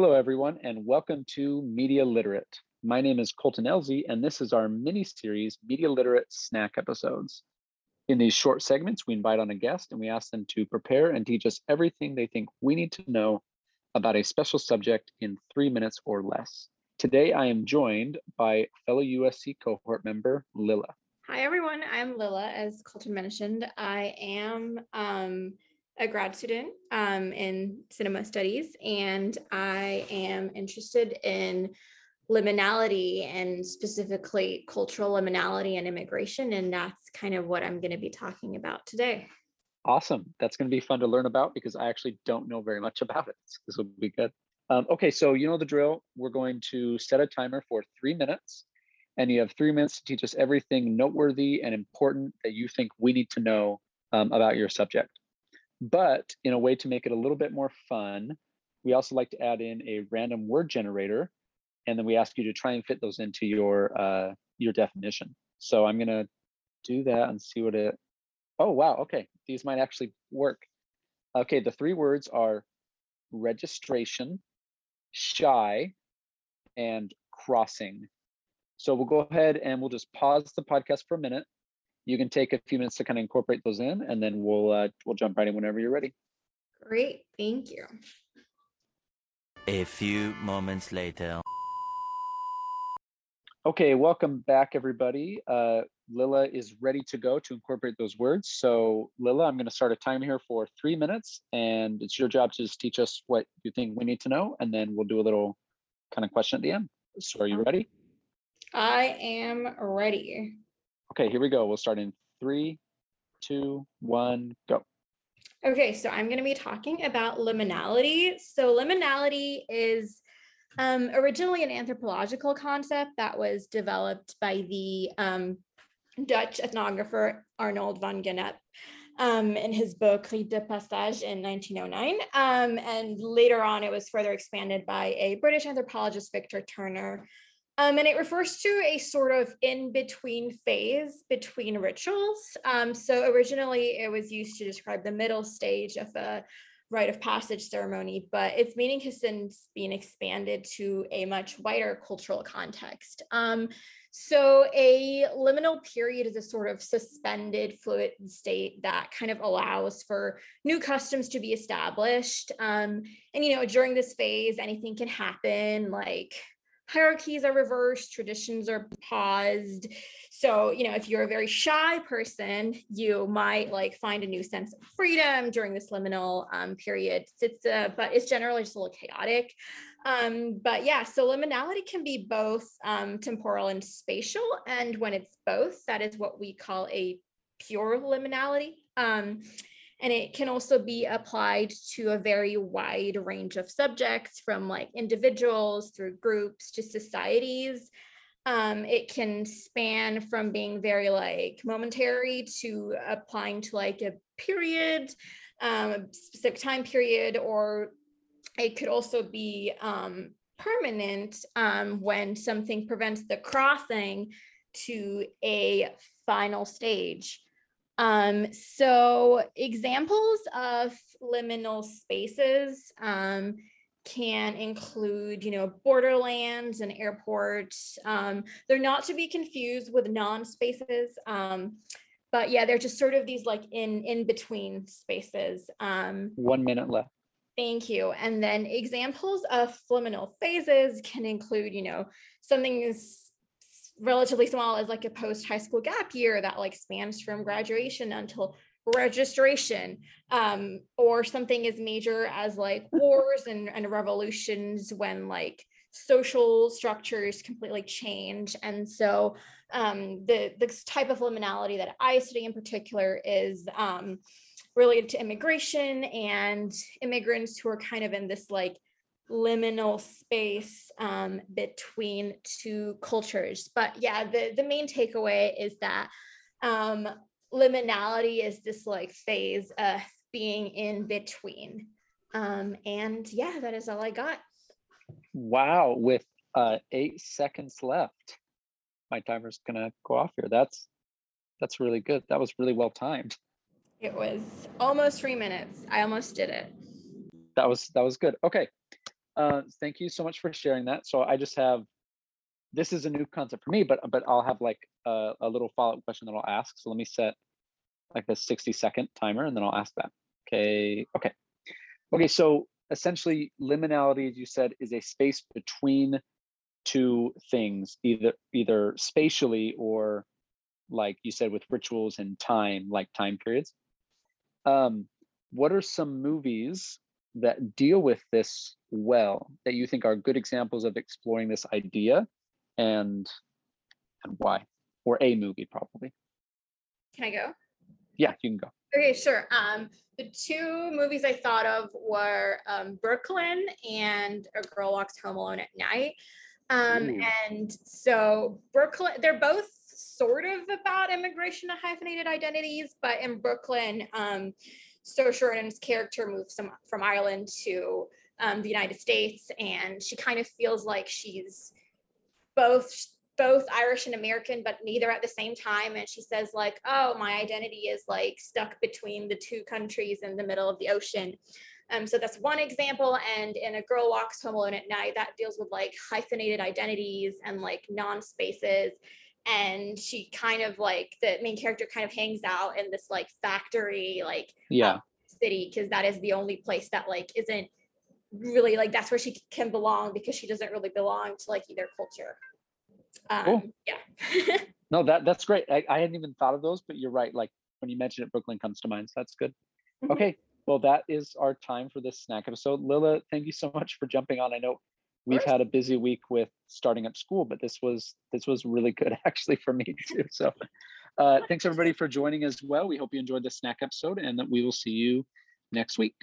Hello, everyone, and welcome to Media Literate. My name is Colton Elsey, and this is our mini series, Media Literate Snack Episodes. In these short segments, we invite on a guest and we ask them to prepare and teach us everything they think we need to know about a special subject in three minutes or less. Today, I am joined by fellow USC cohort member Lilla. Hi, everyone. I'm Lilla, as Colton mentioned. I am um, a grad student um, in cinema studies, and I am interested in liminality and specifically cultural liminality and immigration. And that's kind of what I'm going to be talking about today. Awesome. That's going to be fun to learn about because I actually don't know very much about it. This will be good. Um, okay, so you know the drill. We're going to set a timer for three minutes, and you have three minutes to teach us everything noteworthy and important that you think we need to know um, about your subject. But in a way to make it a little bit more fun, we also like to add in a random word generator, and then we ask you to try and fit those into your uh, your definition. So I'm gonna do that and see what it. Oh wow, okay, these might actually work. Okay, the three words are registration, shy, and crossing. So we'll go ahead and we'll just pause the podcast for a minute you can take a few minutes to kind of incorporate those in and then we'll uh, we'll jump right in whenever you're ready. Great thank you. A few moments later. Okay welcome back everybody. Uh, lilla is ready to go to incorporate those words. So Lila, i'm going to start a time here for three minutes and it's your job to just teach us what you think we need to know and then we'll do a little kind of question at the end. So are you ready? I am ready Okay, here we go. We'll start in three, two, one, go. Okay, so I'm going to be talking about liminality. So, liminality is um, originally an anthropological concept that was developed by the um, Dutch ethnographer Arnold van Gennep um, in his book Rite de Passage in 1909. Um, and later on, it was further expanded by a British anthropologist, Victor Turner, um, and it refers to a sort of in between phase between rituals. Um, so originally it was used to describe the middle stage of a rite of passage ceremony, but its meaning has since been expanded to a much wider cultural context. Um, so a liminal period is a sort of suspended fluid state that kind of allows for new customs to be established. Um, and you know, during this phase, anything can happen, like hierarchies are reversed, traditions are paused. So, you know, if you're a very shy person, you might like find a new sense of freedom during this liminal um, period. It's, uh, but it's generally just a little chaotic. Um, but yeah, so liminality can be both um, temporal and spatial. And when it's both, that is what we call a pure liminality. Um, and it can also be applied to a very wide range of subjects from like individuals through groups to societies. Um, it can span from being very like momentary to applying to like a period, um, a specific time period, or it could also be um, permanent um, when something prevents the crossing to a final stage. Um, so examples of liminal spaces um, can include, you know, borderlands and airports. Um, they're not to be confused with non-spaces. Um, but yeah, they're just sort of these like in in between spaces. Um, One minute left. Thank you. And then examples of liminal phases can include, you know, something is relatively small as like a post high school gap year that like spans from graduation until registration um, or something as major as like wars and, and revolutions when like social structures completely change. And so um, the this type of liminality that i study in particular is um, related to immigration and immigrants who are kind of in this like liminal space um, between two cultures. But yeah, the, the main takeaway is that um, liminality is this like phase of being in between. Um, and yeah, that is all I got. Wow, with uh, eight seconds left, my timer's gonna go off here. That's that's really good. That was really well timed. It was almost three minutes. I almost did it. That was that was good. Okay, uh, thank you so much for sharing that. So I just have, this is a new concept for me, but, but I'll have like a, a little follow-up question that I'll ask. So let me set like a 60 second timer and then I'll ask that. Okay, okay. Okay, so essentially liminality, as you said, is a space between two things, either either spatially or like you said with rituals and time, like time periods. Um, what are some movies that deal with this well that you think are good examples of exploring this idea and and why? Or a movie probably. Can I go? Yeah, you can go. Okay, sure. Um, the two movies I thought of were um, Brooklyn and A Girl Walks Home Alone at Night. Um, Ooh. and so Brooklyn, they're both sort of about immigration and hyphenated identities, but in Brooklyn, um, Saoirse Ronan's character moves from, Ireland to um, the United States, and she kind of feels like she's both both Irish and American, but neither at the same time. And she says, like, oh, my identity is like stuck between the two countries in the middle of the ocean. Um, so that's one example. And in A Girl Walks Home Alone at Night, that deals with like hyphenated identities and like non-spaces. And she kind of like the main character kind of hangs out in this like factory, like Yeah. city, because that is the only place that like isn't really like that's where she can belong because she doesn't really belong to like either culture. Um, Cool. Yeah. No, that that's great. I, I hadn't even thought of those, but you're right. Like when you mention it, Brooklyn comes to mind. So that's good. Mhm. Okay. Well, that is our time for this snack episode. Lila, thank you so much for jumping on. I know we've had a busy week with starting up school, but this was this was really good actually for me too. So uh, thanks everybody for joining as well. We hope you enjoyed the snack episode and that we will see you next week.